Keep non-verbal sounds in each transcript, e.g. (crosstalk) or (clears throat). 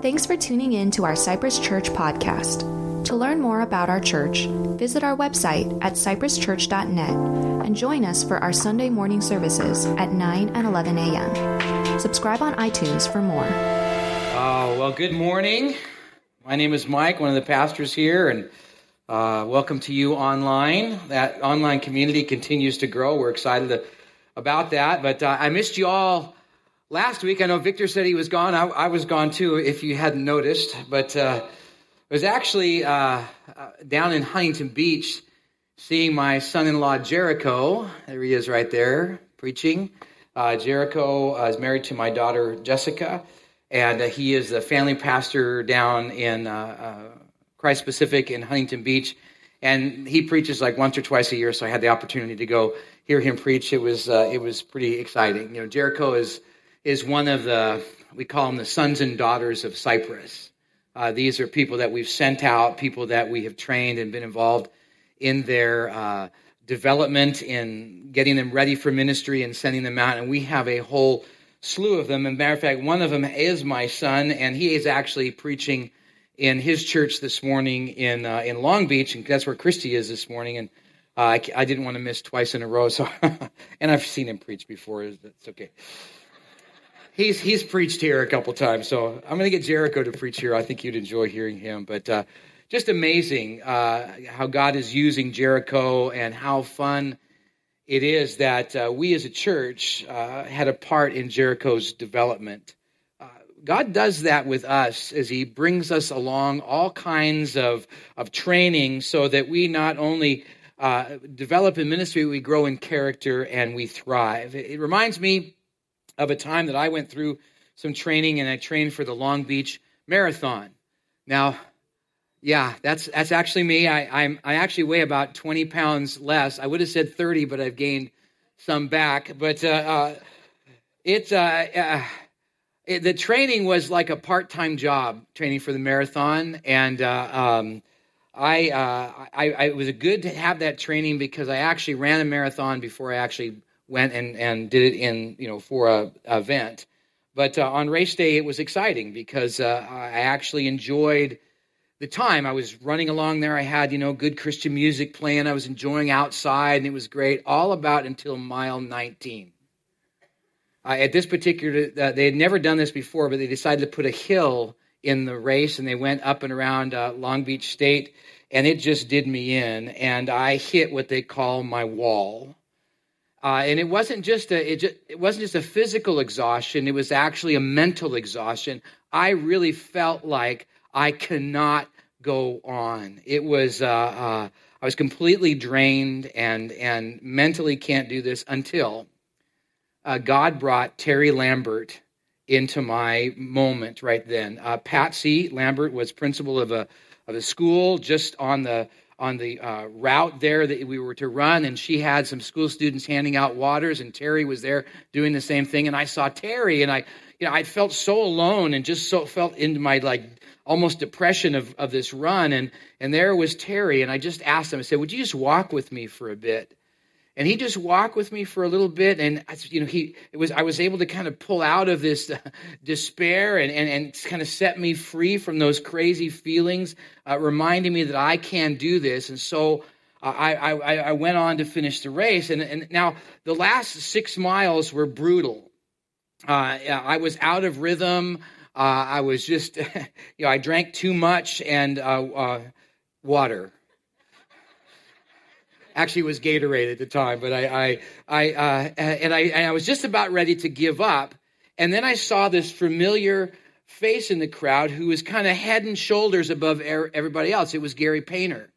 Thanks for tuning in to our Cypress Church podcast. To learn more about our church, visit our website at cypresschurch.net and join us for our Sunday morning services at 9 and 11 a.m. Subscribe on iTunes for more. Oh, well, good morning. My name is Mike, one of the pastors here, and uh, welcome to you online. That online community continues to grow. We're excited to, about that. But uh, I missed you all last week. I know Victor said he was gone. I, I was gone too, if you hadn't noticed. But uh, I was actually uh, uh, down in Huntington Beach seeing my son in law, Jericho. There he is right there preaching. Uh, Jericho uh, is married to my daughter, Jessica, and uh, he is the family pastor down in Christ Pacific in Huntington Beach. And he preaches like once or twice a year, so I had the opportunity to go hear him preach. It was it was pretty exciting. You know, Jericho is is one of the we call them the sons and daughters of Cypress. Uh, these are people that we've sent out, people that we have trained and been involved in their uh, development, in getting them ready for ministry and sending them out. And we have a whole slew of them. And matter of fact, one of them is my son, and he is actually preaching in his church this morning in uh, in Long Beach, and that's where Christy is this morning. And uh, I, I, didn't want to miss twice in a row, so (laughs) and I've seen him preach before. It's okay he's he's preached here a couple times, so I'm going to get Jericho to preach here. I think you'd enjoy hearing him. But uh, just amazing uh, how God is using Jericho and how fun it is that uh, we as a church uh, had a part in Jericho's development. Uh, God does that with us as He brings us along all kinds of, of training so that we not only uh, develop in ministry, we grow in character and we thrive. It, it reminds me of a time that I went through some training and I trained for the Long Beach Marathon. Now, yeah, that's that's actually me. I I'm, I actually weigh about 20 pounds less. I would have said 30, but I've gained some back. But uh, uh, it's uh, uh, it, the training was like a part-time job training for the marathon, and uh, um, I, uh, I, I it was good to have that training because I actually ran a marathon before I actually went and, and did it in, you know, for a, event. But uh, on race day, it was exciting because uh, I actually enjoyed the time. I was running along there. I had, you know, good Christian music playing. I was enjoying outside, and it was great. All about until mile 19. Uh, at this particular, uh, they had never done this before, but they decided to put a hill in the race, and they went up and around uh, Long Beach State, and it just did me in. And I hit what they call my wall. Uh, and it wasn't just a it, just, it wasn't just a physical exhaustion; it was actually a mental exhaustion. I really felt like I cannot go on. It was uh, uh, I was completely drained and and mentally can't do this until uh, God brought Terry Lambert into my moment right then. Uh, Patsy Lambert was principal of a of a school just on the on the uh, route there that we were to run, and she had some school students handing out waters, and Terry was there doing the same thing. And I saw Terry, and I, you know, I felt so alone and just so felt into my like almost depression of, of this run. And and there was Terry, and I just asked him, I said, "Would you just walk with me for a bit?" And he just walked with me for a little bit and you know he was i was able to kind of pull out of this uh, (laughs) despair and, and, and kind of set me free from those crazy feelings uh, reminding me that i can do this. And so uh, I, I, I went on to finish the race and, and now the last six miles were brutal. Uh, i was out of rhythm. Uh, i was just (laughs) you know i drank too much and uh, water Actually, was Gatorade at the time, but I, I, I uh, and I, and I was just about ready to give up, and then I saw this familiar face in the crowd who was kind of head and shoulders above everybody else. It was Gary Painter.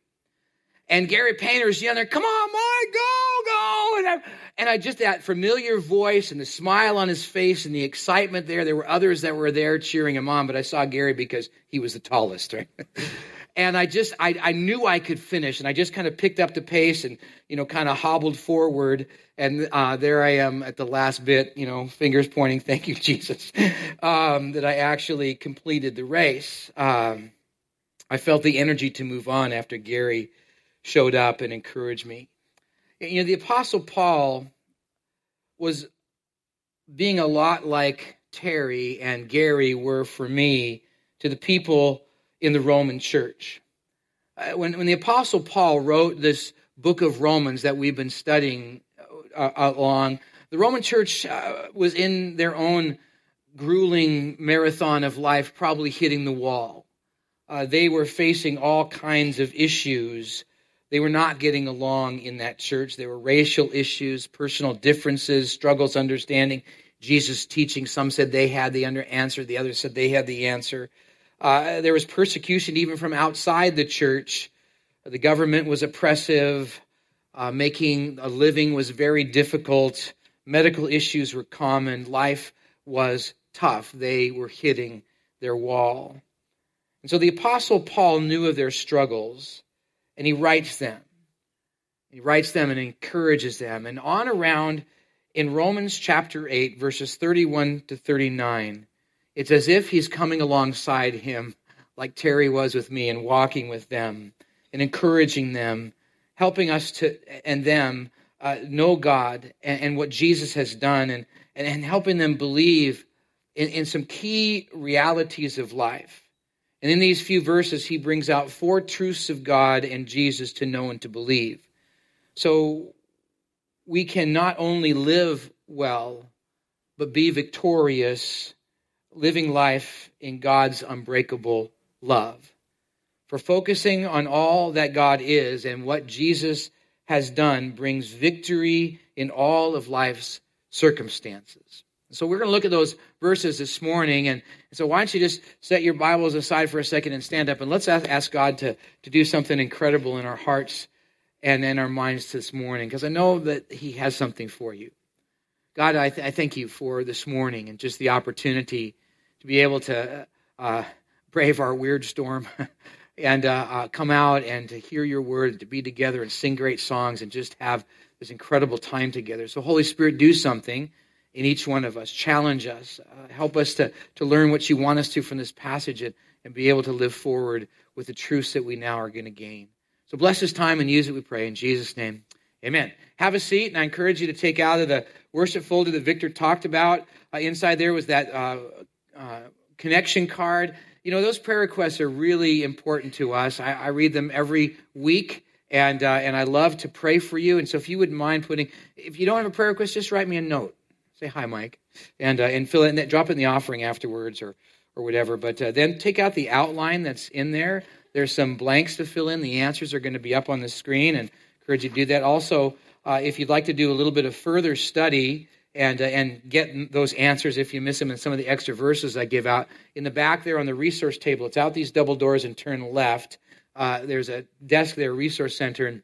And Gary Painter's yelling, come on, Mike, go, go. And I, and I just, that familiar voice and the smile on his face and the excitement there. There were others that were there cheering him on, but I saw Gary because he was the tallest, right? (laughs) and I just I, I knew I could finish, and I just kind of picked up the pace and you know kind of hobbled forward, and uh, there I am at the last bit, you know, fingers pointing, (laughs) thank you Jesus, um, that I actually completed the race. Um, I felt the energy to move on after Gary showed up and encouraged me. You know, the Apostle Paul was being a lot like Terry and Gary were for me to the people in the Roman church. Uh, when, when the Apostle Paul wrote this book of Romans that we've been studying uh, along, the Roman church uh, was in their own grueling marathon of life, probably hitting the wall. Uh, they were facing all kinds of issues. They were not getting along in that church. There were racial issues, personal differences, struggles understanding Jesus' teaching. Some said they had the answer, the others said they had the answer. Uh, there was persecution even from outside the church. The government was oppressive. Uh, making a living was very difficult. Medical issues were common. Life was tough. They were hitting their wall. And so the Apostle Paul knew of their struggles, and he writes them. He writes them and encourages them. And on around in Romans chapter 8, verses 31 to 39, it's as if he's coming alongside him, like Terry was with me, and walking with them and encouraging them, helping us to and them uh, know God and, and, what Jesus has done, and, and, and helping them believe in, in some key realities of life. And in these few verses, he brings out four truths of God and Jesus to know and to believe. So we can not only live well, but be victorious living life in God's unbreakable love. For focusing on all that God is and what Jesus has done brings victory in all of life's circumstances. So we're going to look at those verses this morning. And so why don't you just set your Bibles aside for a second and stand up and let's ask God to, to do something incredible in our hearts and in our minds this morning because I know that He has something for you. God, I, th- I, thank you for this morning and just the opportunity to be able to uh, brave our weird storm (laughs) and uh, uh, come out and to hear your word, to be together and sing great songs and just have this incredible time together. So, Holy Spirit, do something in each one of us. Challenge us. Uh, help us to, to learn what you want us to from this passage and, and be able to live forward with the truths that we now are going to gain. So, bless this time and use it, we pray. In Jesus' name, amen. Have a seat, and I encourage you to take out of the worship folder that Victor talked about. Uh, inside there was that uh, uh, connection card. You know, those prayer requests are really important to us. I, I read them every week, and uh, and I love to pray for you. And so, if you wouldn't mind putting, if you don't have a prayer request, just write me a note. Say hi, Mike, and uh, and fill it, and drop it in the offering afterwards, or or whatever. But uh, then take out the outline that's in there. There's some blanks to fill in. The answers are going to be up on the screen, and encourage you to do that. Also, uh, if you'd like to do a little bit of further study and uh, and get those answers if you miss them in some of the extra verses I give out. In the back there on the resource table, it's out these double doors and turn left. Uh, there's a desk there, resource center, and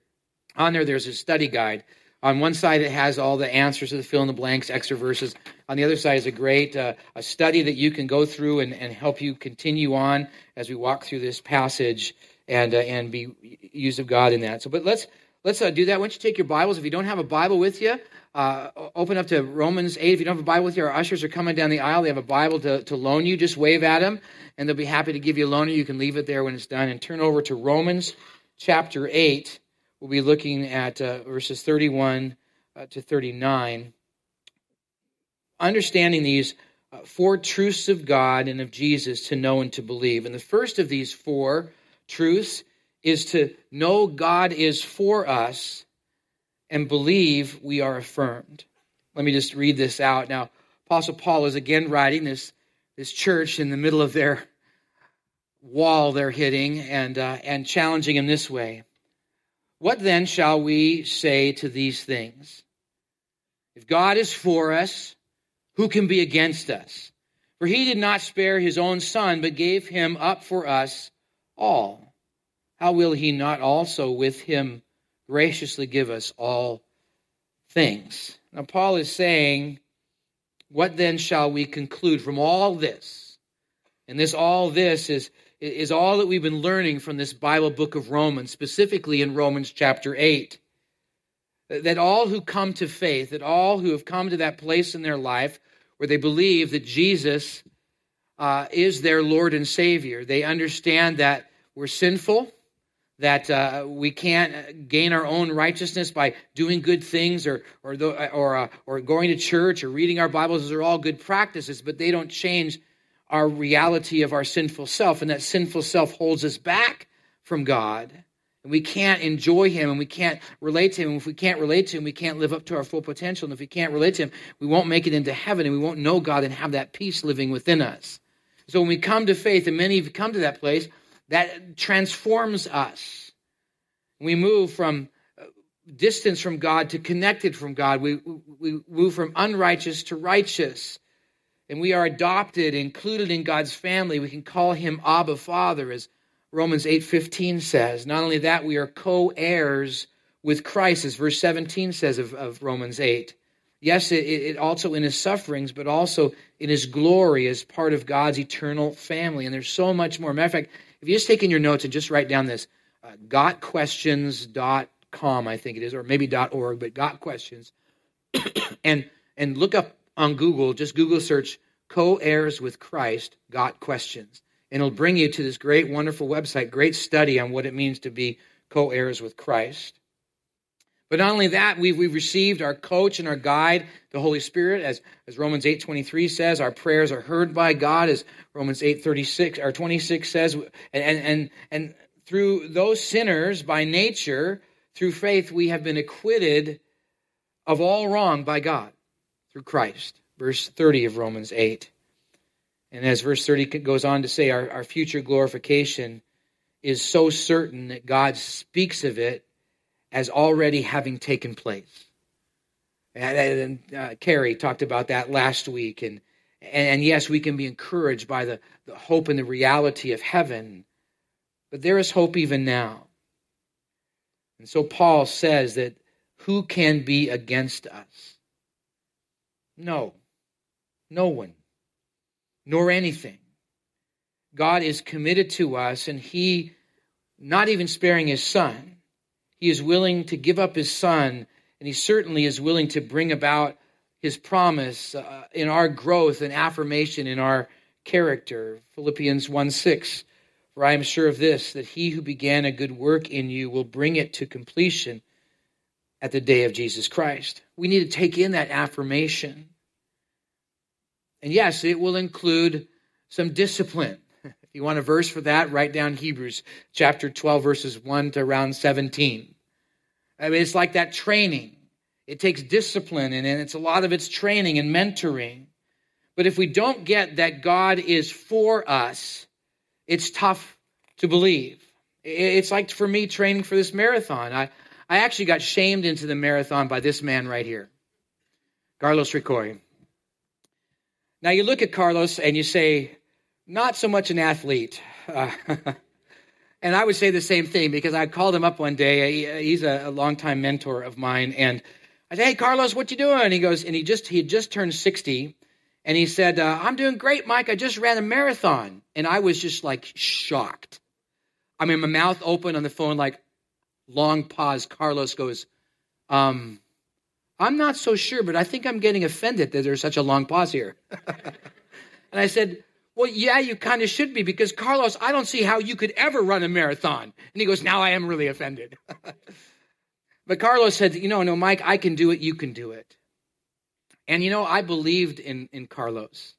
on there there's a study guide. On one side, it has all the answers to the fill in the blanks, extra verses. On the other side is a great uh, a study that you can go through and, and help you continue on as we walk through this passage and uh, and be used of God in that. So, but let's let's uh, do that. Why don't you take your Bibles? If you don't have a Bible with you, uh, open up to Romans 8. If you don't have a Bible with you, our ushers are coming down the aisle. They have a Bible to, to loan you. Just wave at them, and they'll be happy to give you a loaner. You can leave it there when it's done. And turn over to Romans chapter 8. We'll be looking at uh, verses 31 uh, to 39. Understanding these uh, four truths of God and of Jesus to know and to believe. And the first of these four truths is to know God is for us and believe we are affirmed. Let me just read this out. Now, Apostle Paul is again writing this, this church in the middle of their wall they're hitting and, uh, and challenging in this way. What then shall we say to these things? If God is for us, who can be against us? For he did not spare his own son, but gave him up for us all. How will he not also with him graciously give us all things. Now, Paul is saying, What then shall we conclude from all this? And this all this is, is all that we've been learning from this Bible book of Romans, specifically in Romans chapter 8. That all who come to faith, that all who have come to that place in their life where they believe that Jesus uh, is their Lord and Savior, they understand that we're sinful, that uh, we can't gain our own righteousness by doing good things or or the, or uh, or going to church or reading our Bibles. Those are all good practices, but they don't change our reality of our sinful self, and that sinful self holds us back from God. And we can't enjoy Him and we can't relate to Him. And if we can't relate to Him, we can't live up to our full potential. And if we can't relate to Him, we won't make it into heaven and we won't know God and have that peace living within us. So when we come to faith, and many have come to that place, that transforms us. We move from uh, distance from God to connected from God. We, we move from unrighteous to righteous. And we are adopted, included in God's family. We can call him Abba Father, as Romans 8.15 says. Not only that, we are co-heirs with Christ, as verse 17 says of, of Romans 8. Yes, it, it, also in his sufferings, but also in his glory as part of God's eternal family. And there's so much more. Matter of fact, if you just take in your notes and just write down this, uh, gotquestions.com, I think it is, or maybe .org, but got questions, (coughs) and and look up on Google, just Google search co-heirs with Christ, got questions. And it'll bring you to this great, wonderful website, great study on what it means to be co-heirs with Christ. But not only that, we've, we've received our coach and our guide, the Holy Spirit, as, as Romans 8.23 says, our prayers are heard by God, as Romans 8.36 or 26 says, and, and, and, through those sinners by nature, through faith, we have been acquitted of all wrong by God through Christ. Verse 30 of Romans 8. And as verse 30 goes on to say, our, our future glorification is so certain that God speaks of it as already having taken place. And, and uh, Carrie talked about that last week. And, and yes, we can be encouraged by the, the hope and the reality of heaven, but there is hope even now. And so Paul says that who can be against us? No, no one, nor anything. God is committed to us, and He, not even sparing His Son, He is willing to give up His Son, and He certainly is willing to bring about His promise uh, in our growth and affirmation in our character. Philippians 1 6. For I am sure of this, that He who began a good work in you will bring it to completion at the day of Jesus Christ. We need to take in that affirmation. And yes, it will include some discipline. You want a verse for that, write down Hebrews chapter 12, verses 1 to around 17. I mean, it's like that training. It takes discipline and it's a lot of it's training and mentoring. But if we don't get that God is for us, it's tough to believe. It's like for me training for this marathon. I, I actually got shamed into the marathon by this man right here, Carlos Ricoy. Now you look at Carlos and you say, not so much an athlete. Uh, (laughs) and I would say the same thing because I called him up one day. He's a, a longtime mentor of mine, and I said, "Hey, Carlos, what you doing?" He goes, and he just he had just turned sixty, and he said, uh, "I'm doing great, Mike. I just ran a marathon," and I was just like shocked. I mean, my mouth open on the phone, like long pause. Carlos goes, um, I'm not so sure, but I think I'm getting offended that there's such a long pause here. (laughs) and I said, Well, yeah, you kind of should be because, Carlos, I don't see how you could ever run a marathon. And he goes, Now I am really offended. (laughs) but Carlos said, You know, no, Mike, I can do it. You can do it. And, you know, I believed in, in Carlos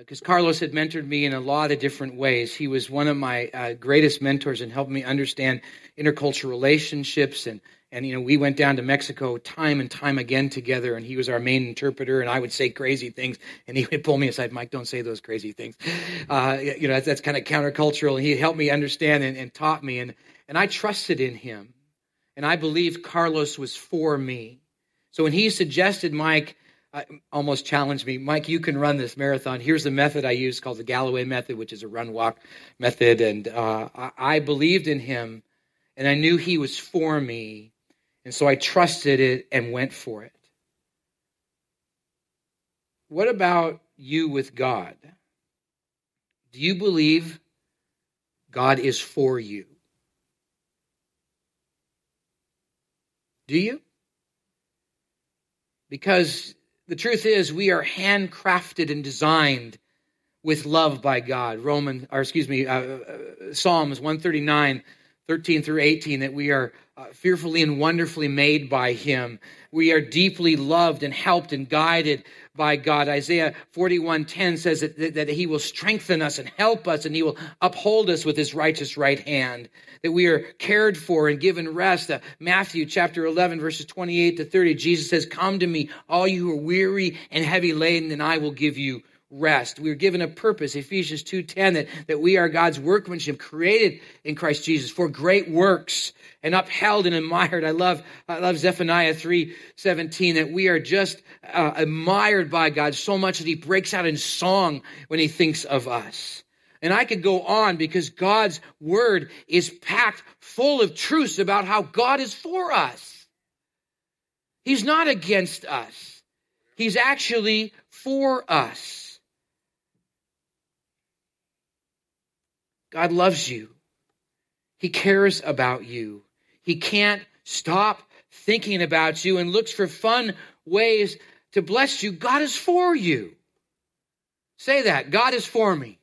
because uh, Carlos had mentored me in a lot of different ways. He was one of my uh, greatest mentors and helped me understand intercultural relationships. And, and, you know, we went down to Mexico time and time again together, and he was our main interpreter. And I would say crazy things, and he would pull me aside, Mike, don't say those crazy things. Uh, you know, that's, that's kind of countercultural. And he helped me understand and, and taught me. And, and I trusted in him. And I believed Carlos was for me. So when he suggested, Mike, almost challenged me, Mike, you can run this marathon. Here's the method I use called the Galloway method, which is a run walk method. And uh, I, I believed in him and I knew he was for me. And so I trusted it and went for it. What about you with God? Do you believe God is for you? Do you? Because the truth is, we are handcrafted and designed with love by God. Roman, or excuse me, uh, uh, Psalms 139, 13 through 18 that we are uh, fearfully and wonderfully made by him. We are deeply loved and helped and guided by God. Isaiah 41:10 says that, that, he will strengthen us and help us and he will uphold us with his righteous right hand. That we are cared for and given rest. Uh, Matthew chapter 11 verses 28 to 30 Jesus says, "Come to me, all you who are weary and heavy laden, and I will give you rest. We are given a purpose, Ephesians 2:10, that, that we are God's workmanship, created in Christ Jesus for great works and upheld and admired. I love, I love Zephaniah 3:17, that we are just uh, admired by God so much that he breaks out in song when he thinks of us. And I could go on because God's word is packed full of truths about how God is for us. He's not against us. He's actually for us. God loves you. He cares about you. He can't stop thinking about you and looks for fun ways to bless you. God is for you. Say that. God is for me.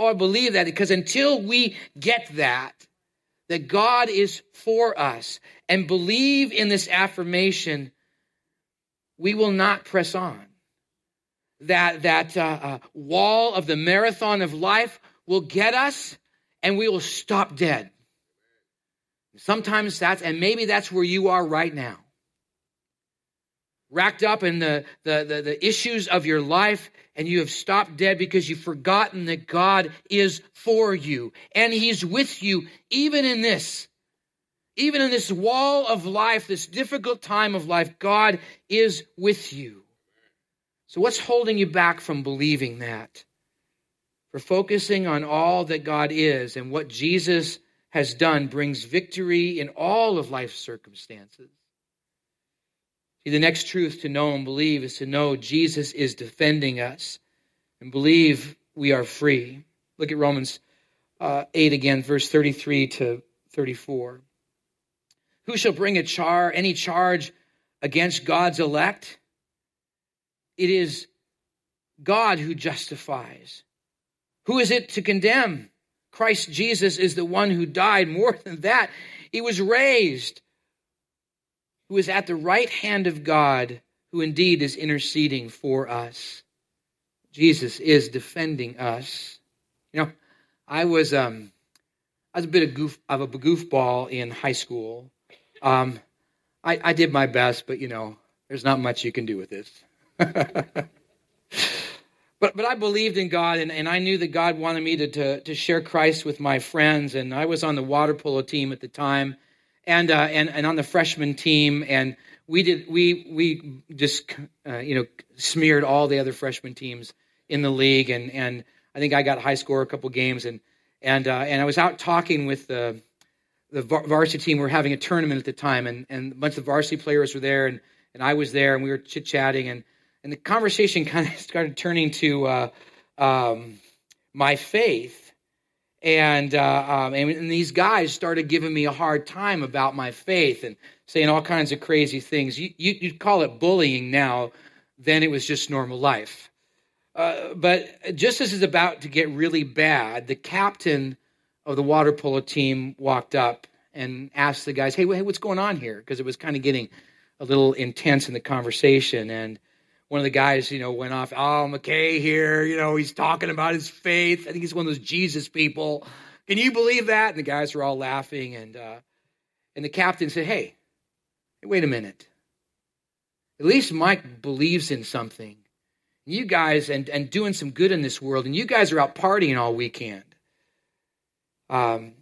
Oh, I believe that because until we get that, that God is for us and believe in this affirmation, we will not press on. That, that uh, uh, wall of the marathon of life will get us and we will stop dead. Sometimes that's, and maybe that's where you are right now. Racked up in the, the, the, the, issues of your life, and you have stopped dead because you've forgotten that God is for you and He's with you, even in this. Even in this wall of life, this difficult time of life, God is with you. So, what's holding you back from believing that? For focusing on all that God is and what Jesus has done brings victory in all of life's circumstances. See, the next truth to know and believe is to know Jesus is defending us and believe we are free. Look at Romans uh, 8 again, verse 33 to 34. Who shall bring a char any charge against God's elect? It is God who justifies. Who is it to condemn? Christ Jesus is the one who died. More than that, he was raised, who is at the right hand of God, who indeed is interceding for us. Jesus is defending us. You know, I was um, I was a bit of goof of a goofball in high school. Um, I, I did my best, but you know, there's not much you can do with this. (laughs) But, but I believed in God, and, and I knew that God wanted me to, to, to share Christ with my friends. And I was on the water polo team at the time and, uh, and, and on the freshman team. And we, did, we, we just uh, you know, smeared all the other freshman teams in the league. And, and I think I got high score a couple games. And, and, uh, and I was out talking with the, the varsity team. We were having a tournament at the time, and, and a bunch of varsity players were there, and, and I was there, and we were chit chatting. And and the conversation (laughs) kind of started turning to uh, um, my faith. And, uh, um, and, these guys started giving me a hard time about my faith and saying all kinds of crazy things. You, you, would call it bullying now, then it was just normal life. Uh, but just as it's about to get really bad, the captain of the water polo team walked up and asked the guys, "Hey, hey what's going on here?" Because it was kind of getting a little intense in the conversation. And one of the guys, you know, went off, oh, McKay here, you know, he's talking about his faith. I think he's one of those Jesus people. Can you believe that? And the guys were all laughing. And, uh, and the captain said, hey, wait a minute. At least Mike believes in something. You guys, and, and doing some good in this world, and you guys are out partying all weekend. Um,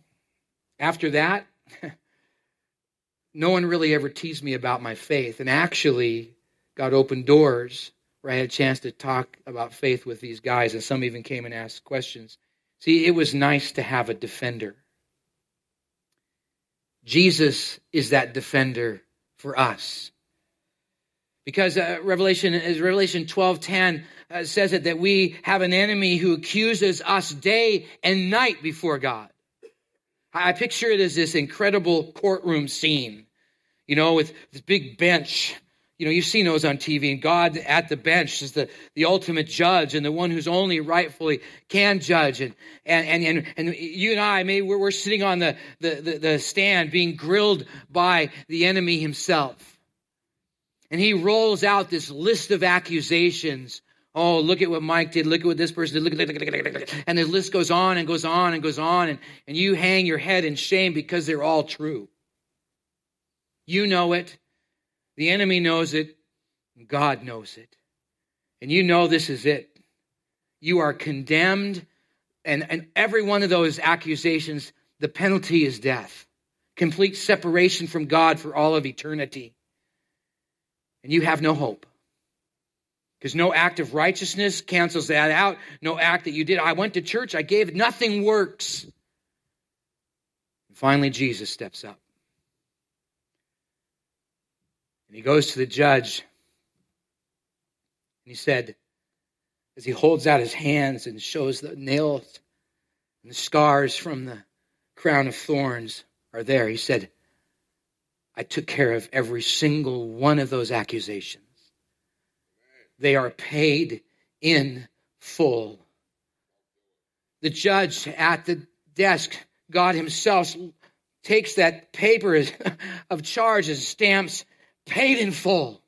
after that, (laughs) no one really ever teased me about my faith. And actually, God opened doors where I had a chance to talk about faith with these guys, and some even came and asked questions. See, it was nice to have a defender. Jesus is that defender for us. Because uh, Revelation, as Revelation 12:10 uh, says it, that we have an enemy who accuses us day and night before God. I picture it as this incredible courtroom scene, you know, with this big bench you know, you've seen those on TV, and God at the bench is the, the ultimate judge and the one who's only rightfully can judge. And, and, and, and, you and I, maybe we're, we're sitting on the, the, the, the stand being grilled by the enemy himself. And he rolls out this list of accusations. Oh, look at what Mike did. Look at what this person did. Look at, look at, look at, and the list goes on and goes on and goes on. And, and you hang your head in shame because they're all true. You know it. The enemy knows it. God knows it. And you know this is it. You are condemned. And, and every one of those accusations, the penalty is death, complete separation from God for all of eternity. And you have no hope. Because no act of righteousness cancels that out. No act that you did. I went to church, I gave, nothing works. And finally, Jesus steps up. And he goes to the judge. And he said, as he holds out his hands and shows the nails and the scars from the crown of thorns are there, he said, I took care of every single one of those accusations. They are paid in full. The judge at the desk, God Himself, takes that paper (laughs) of charges, stamps paid in full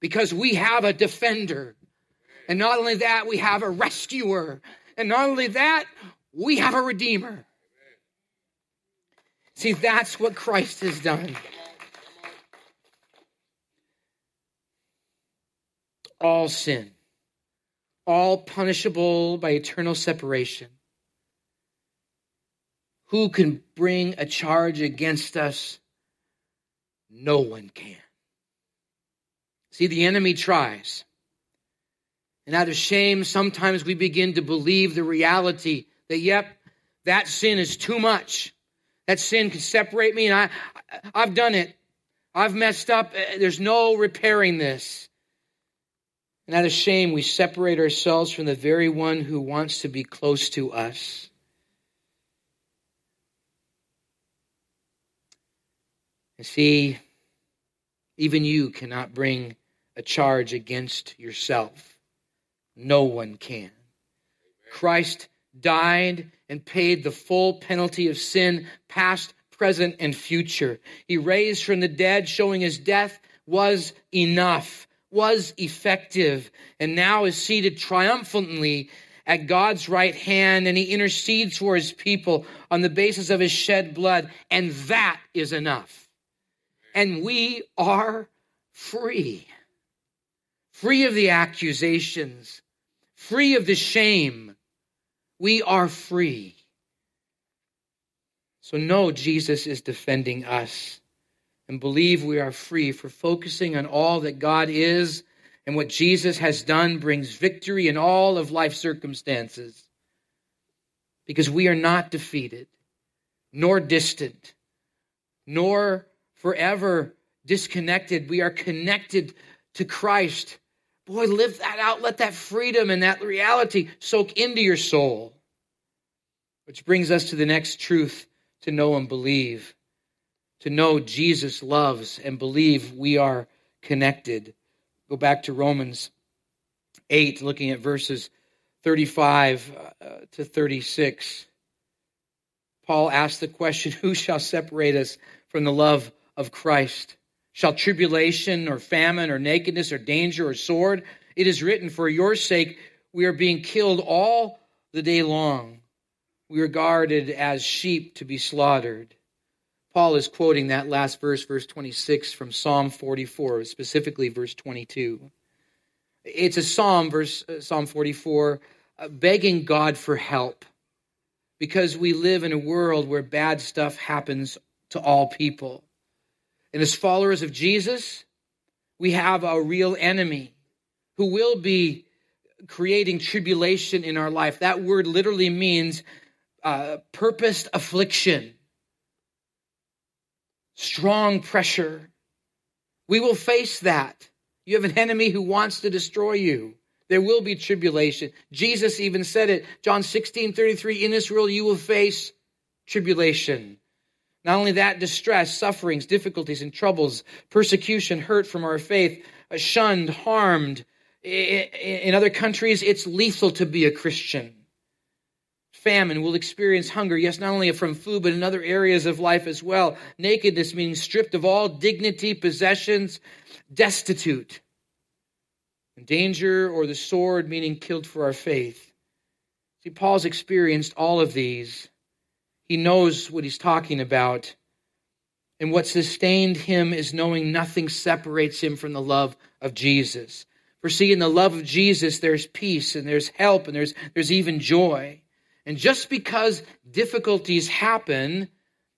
because we have a defender. And not only that, we have a rescuer. And not only that, we have a redeemer. See, that's what Christ has done. All sin, all punishable by eternal separation. Who can bring a charge against us no one can. See, the enemy tries. And out of shame, sometimes we begin to believe the reality that, yep, that sin is too much. That sin can separate me, and I, I've done it. I've messed up. Eh, eh, there's no repairing this. And out of shame, we separate ourselves from the very one who wants to be close to us. And see, even you cannot bring a charge against yourself. No one can. Christ died and paid the full penalty of sin, past, present, and future. He raised from the dead, showing his death was enough, was effective, and now is seated triumphantly at God's right hand, and he intercedes for his people on the basis of his shed blood, and that is enough and we are free. Free of the accusations, free of the shame. We are free. So, know Jesus is defending us and believe we are free for focusing on all that God is and what Jesus has done brings victory in all of life's circumstances. Because we are not defeated, nor distant, nor forever disconnected. We are connected to Christ. Boy, live that out. Let that freedom and that reality soak into your soul. Which brings us to the next truth to know and believe. To know Jesus loves and believe we are connected. Go back to Romans 8, looking at verses 35 uh, to 36. Paul asks the question (laughs) Who shall separate us from the love of Christ. Shall tribulation or famine or nakedness or danger or sword? It is written, For your sake we are being killed all the day long. We are guarded as sheep to be slaughtered. Paul is quoting that last verse, verse 26, from Psalm 44, specifically verse 22. It's a psalm, verse uh, Psalm 44, uh, begging God for help because we live in a world where bad stuff happens to all people. And as followers of Jesus, we have a real enemy who will be creating tribulation in our life. That word literally means uh, purposed affliction, strong pressure. We will face that. You have an enemy who wants to destroy you. There will be tribulation. Jesus even said it, John 16 33, in world you will face tribulation. Not only that, distress, sufferings, difficulties, and troubles, persecution, hurt from our faith, uh, shunned, harmed. In other countries, it's lethal to be a Christian. Famine, we'll experience hunger, yes, not only from food, but in other areas of life as well. Nakedness, meaning stripped of all dignity, possessions, destitute. Danger or the sword, meaning killed for our faith. See, Paul's experienced all of these. He knows what he's talking about. And what sustained him is knowing nothing separates him from the love of Jesus. For see, in the love of Jesus, there's peace and there's help and there's, there's even joy. And just because difficulties happen,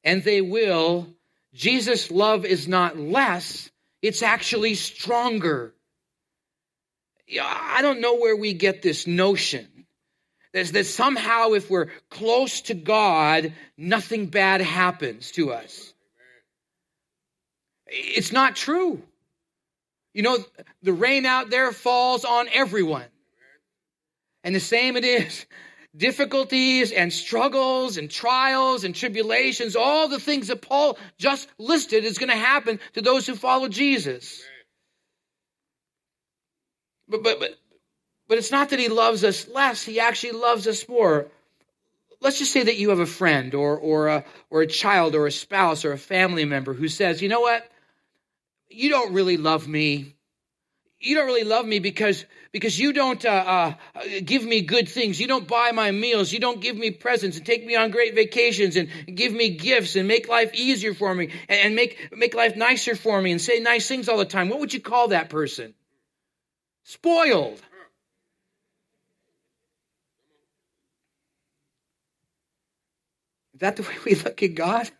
and they will, Jesus' love is not less, it's actually stronger. I don't know where we get this notion that, somehow if we're close to God, nothing bad happens to us. It's not true. You know, the rain out there falls on everyone. And the same it is. (laughs) Difficulties and struggles and trials and tribulations, all the things that Paul just listed is going to happen to those who follow Jesus. But, but, but, but it's not that he loves us less, he actually loves us more. Let's just say that you have a friend or, or, a, or a child or a spouse or a family member who says, you know what? You don't really love me. You don't really love me because, because you don't uh, uh, give me good things. You don't buy my meals. You don't give me presents and take me on great vacations and give me gifts and make life easier for me and, and make, make life nicer for me and say nice things all the time. What would you call that person? Spoiled. Is that the way we look at God?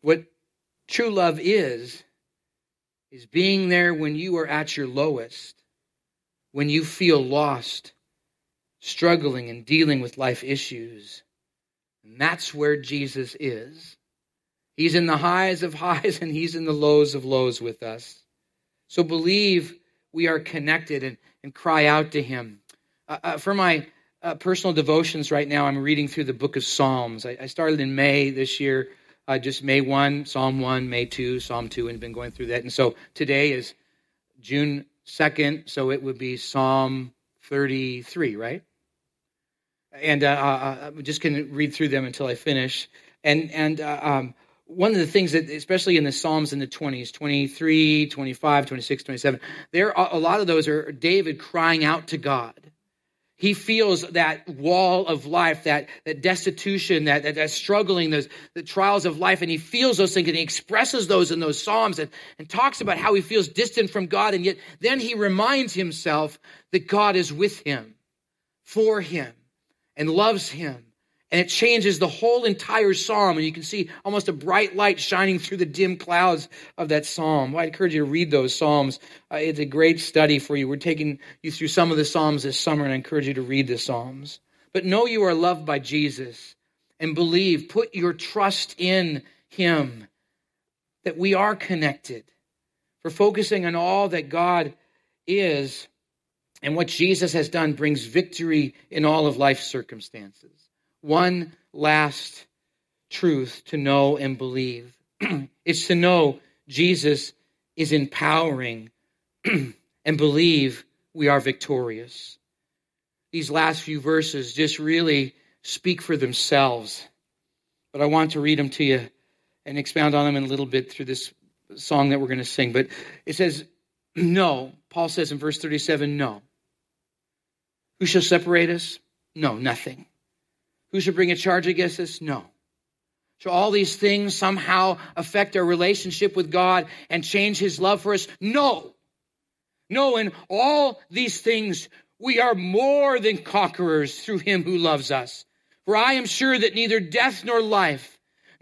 what true love is, is being there when you are at your lowest, when you feel lost, struggling and dealing with life issues. And that's where Jesus is. He's in the highs of highs and he's in the lows of lows with us. So believe we are connected and, and cry out to Him. Uh, uh, for my uh, personal devotions right now, I'm reading through the book of Psalms. I, I started in May this year, uh, just May 1, Psalm 1, May 2, Psalm 2, and been going through that. And so today is June 2nd, so it would be Psalm 33, right? And uh, uh, I'm just going to read through them until I finish. And, and um, one of the things that, especially in the Psalms in the 20s, 23, 25, 26, 27, there a lot of those are David crying out to God. He feels that wall of life, that, that destitution, that, that, that struggling, those the trials of life, and he feels those things and he expresses those in those Psalms and, and talks about how he feels distant from God, and yet then he reminds himself that God is with him, for him, and loves him and it changes the whole entire psalm. And you can see almost a bright light shining through the dim clouds of that psalm. I encourage you to read those psalms. Uh, it's a great study for you. We're taking you through some of the psalms this summer, and I encourage you to read the psalms. But know you are loved by Jesus and believe, put your trust in him, that we are connected. For focusing on all that God is and what Jesus has done brings victory in all of life's circumstances one last truth to know and believe. (clears throat) it's to know Jesus is empowering (clears throat) and believe we are victorious. These last few verses just really speak for themselves. But I want to read them to you and expound on them in a little bit through this song that we're going to sing. But it says, (clears throat) No. Paul says in verse 37, No. Who shall separate us? No, nothing. Who should bring a charge against us? No. Shall all these things somehow affect our relationship with God and change His love for us? No. No, in all these things, we are more than conquerors through Him who loves us. For I am sure that neither death nor life,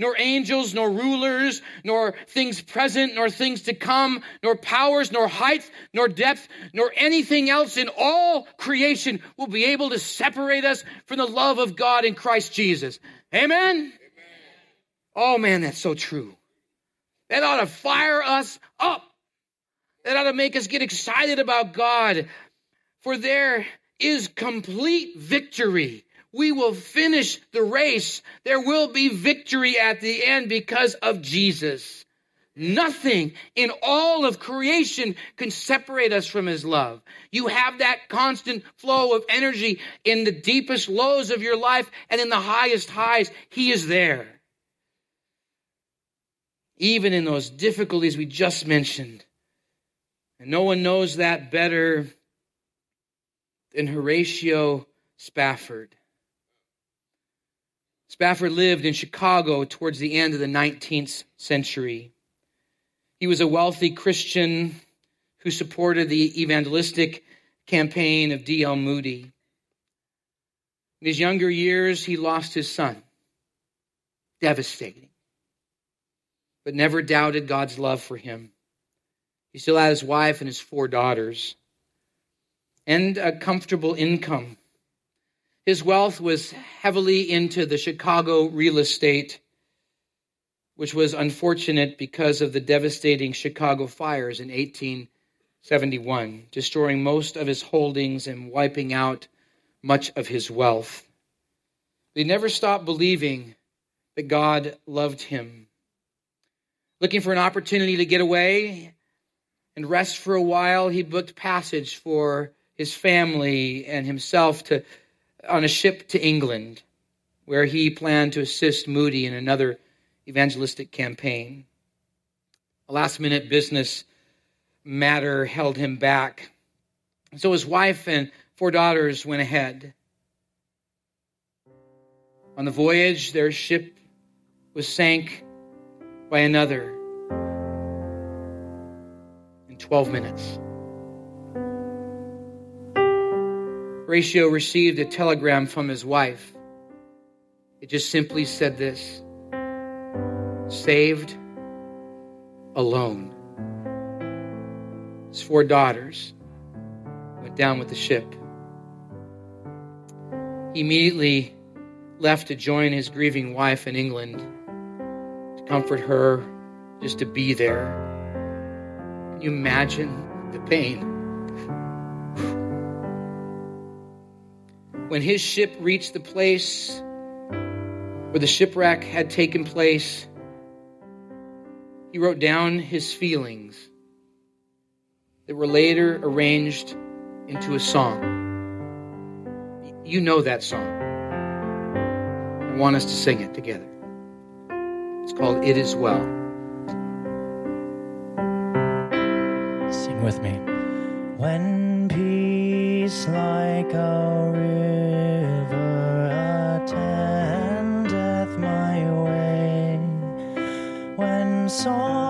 nor angels, nor rulers, nor things present, nor things to come, nor powers, nor height, nor depth, nor anything else in all creation will be able to separate us from the love of God in Christ Jesus. Amen? Amen. Oh man, that's so true. That ought to fire us up. That ought to make us get excited about God. For there is complete victory we will finish the race. There will be victory at the end because of Jesus. Nothing in all of creation can separate us from his love. You have that constant flow of energy in the deepest lows of your life and in the highest highs. He is there. Even in those difficulties we just mentioned. And no one knows that better than Horatio Spafford. Spafford lived in Chicago towards the end of the 19th century. He was a wealthy Christian who supported the evangelistic campaign of D.L. Moody. In his younger years, he lost his son. Devastating. But never doubted God's love for him. He still had his wife and his four daughters and a comfortable income. His wealth was heavily into the Chicago real estate, which was unfortunate because of the devastating Chicago fires in 1871, destroying most of his holdings and wiping out much of his wealth. He never stopped believing that God loved him. Looking for an opportunity to get away and rest for a while, he booked passage for his family and himself to on a ship to England, where he planned to assist Moody in another evangelistic campaign. A last minute business matter held him back. So his wife and four daughters went ahead. On the voyage, their ship was sank by another in 12 minutes. Horatio received a telegram from his wife. It just simply said this saved alone. His four daughters went down with the ship. He immediately left to join his grieving wife in England to comfort her, just to be there. Can you imagine the pain? When his ship reached the place where the shipwreck had taken place, he wrote down his feelings that were later arranged into a song. You know that song. I want us to sing it together. It's called It Is Well. Sing with me. When peace like a river attendeth my way, when sorrows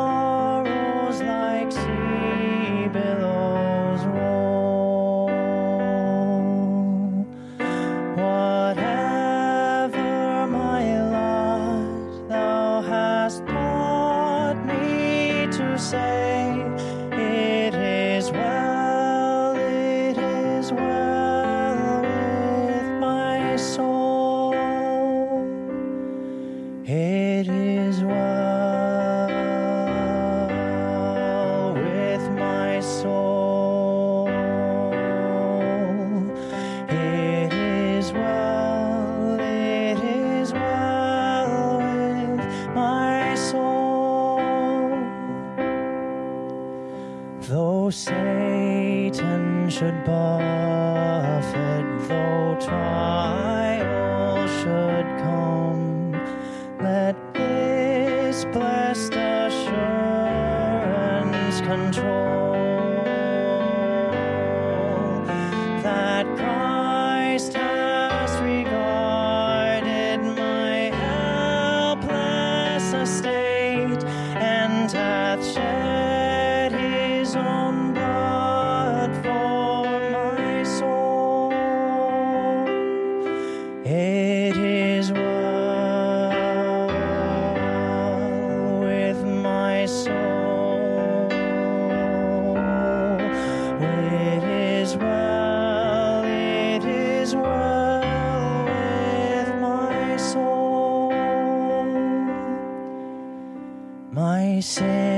My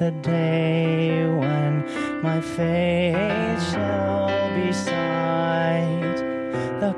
the day when my faith shall be sight. The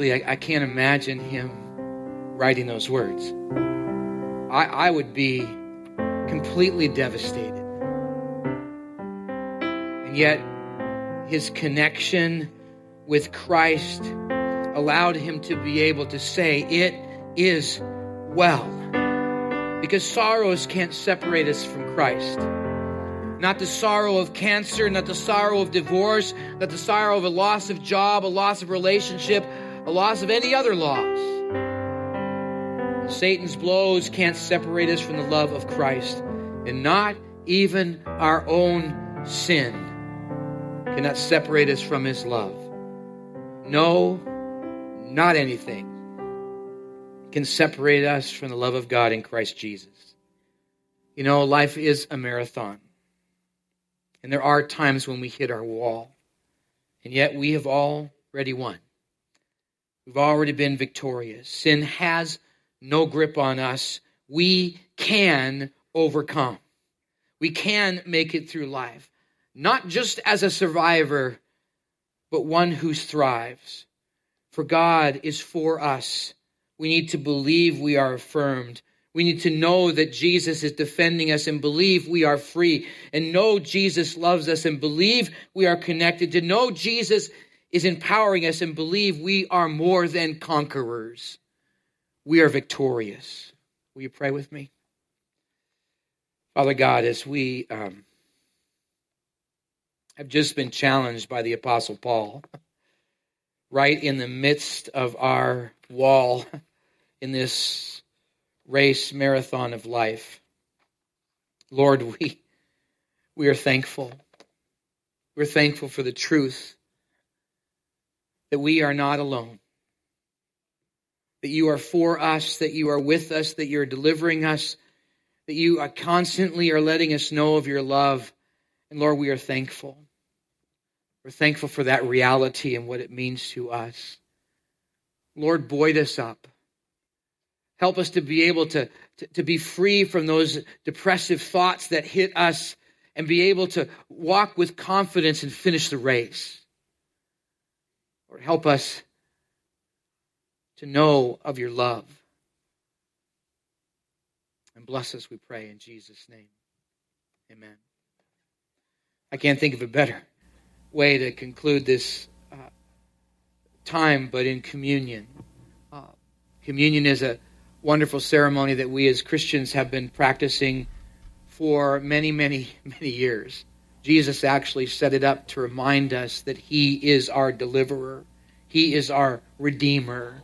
Honestly, I, I can't imagine him writing those words. I, I would be completely devastated. And yet, his connection with Christ allowed him to be able to say, It is well. Because sorrows can't separate us from Christ. Not the sorrow of cancer, not the sorrow of divorce, not the sorrow of a loss of job, a loss of relationship, a loss of any other loss. Satan's blows can't separate us from the love of Christ, and not even our own sin cannot separate us from his love. No, not anything can separate us from the love of God in Christ Jesus. You know, life is a marathon. And there are times when we hit our wall. And yet we have already won. We've already been victorious. Sin has no grip on us. We can overcome. We can make it through life. Not just as a survivor, but one who thrives. For God is for us. We need to believe we are affirmed. We need to know that Jesus is defending us and believe we are free and know Jesus loves us and believe we are connected. To know Jesus is empowering us and believe we are more than conquerors. We are victorious. Will you pray with me? Father God, as we um, have just been challenged by the Apostle Paul, right in the midst of our wall (laughs) in this race marathon of life. Lord, we, we are thankful. We're thankful for the truth that we are not alone, that you are for us, that you are with us, that you're delivering us, that you are constantly are letting us know of your love. And Lord, we are thankful. We're thankful for that reality and what it means to us. Lord, buoyed us up. Help us to be able to, to, to, be free from those depressive thoughts that hit us and be able to walk with confidence and finish the race. Lord, help us to know of your love. And bless us, we pray, in Jesus' name. Amen. I can't think of a better way to conclude this uh, time, but in communion. Uh, communion is a wonderful ceremony that we as Christians have been practicing for many, many, (laughs) many years. Jesus actually set it up to remind us that He is our deliverer, He is our redeemer.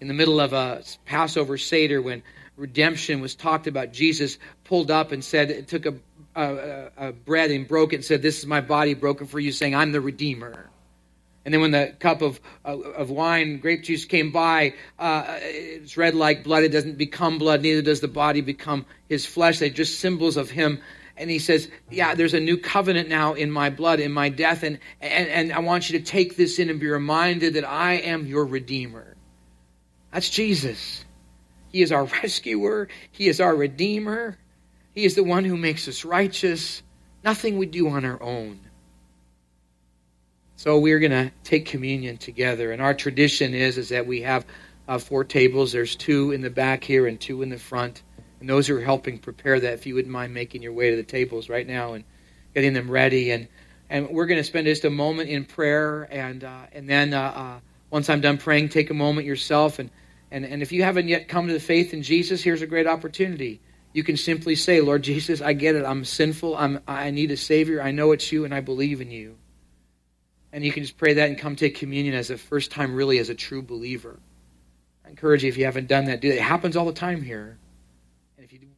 In the middle of a Passover Seder, when redemption was talked about, Jesus pulled up and said, took a, uh, uh, bread and broke it and said, This is my body broken for you, saying, I'm the Redeemer. And then when the cup of, uh, of wine, grape juice came by, uh, it's red like blood. It doesn't become blood, neither does the body become his flesh. They're just symbols of him. And he says, Yeah, there's a new covenant now in my blood, in my death. And, and, and I want you to take this in and be reminded that I am your Redeemer. That's Jesus. He is our rescuer, He is our Redeemer. He is the one who makes us righteous. Nothing we do on our own. So we're going to take communion together. And our tradition is, is that we have uh, four tables. There's two in the back here and two in the front. And those who are helping prepare that, if you wouldn't mind making your way to the tables right now and getting them ready. And, and we're going to spend just a moment in prayer. And, uh, and then uh, uh, once I'm done praying, take a moment yourself. And, and, and if you haven't yet come to the faith in Jesus, here's a great opportunity you can simply say, Lord Jesus, I get it. I'm sinful. I'm, I need a Savior. I know it's you, and I believe in you. And you can just pray that and come take communion as a first time, really, as a true believer. I encourage you, if you haven't done that, do it. It happens all the time here. And if you, do,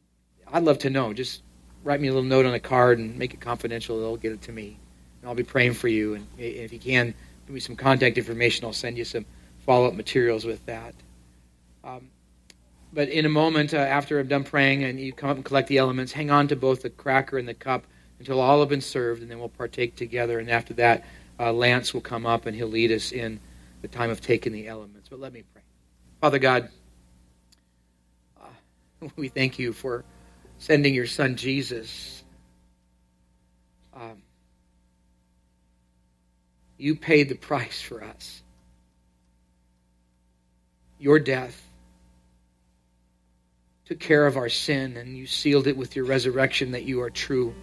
I'd love to know. Just write me a little note on a card and make it confidential. They'll get it to me, and I'll be praying for you. And if you can, give me some contact information. I'll send you some follow up materials with that. Um, but in a moment, uh, after I'm done praying and you come up and collect the elements, hang on to both the cracker and the cup until all have been served, and then we'll partake together. And after that, uh, Lance will come up and he'll lead us in the time of taking the elements. But let me pray. Father God, (laughs) we thank you for sending your son Jesus. Um, you paid the price for us. Your death took care of our sin and you sealed it with your resurrection that you are true.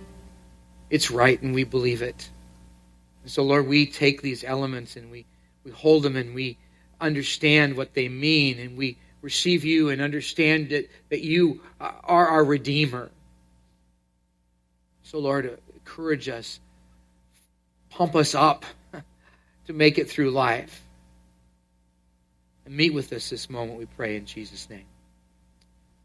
It's right and we believe it. And so, Lord, we take these elements and we, we hold them and we understand what they mean and we receive you and understand that, that you are our Redeemer. So, Lord, uh, encourage us, pump us up (laughs) to make it through life. And meet with us this moment, we pray in Jesus' name.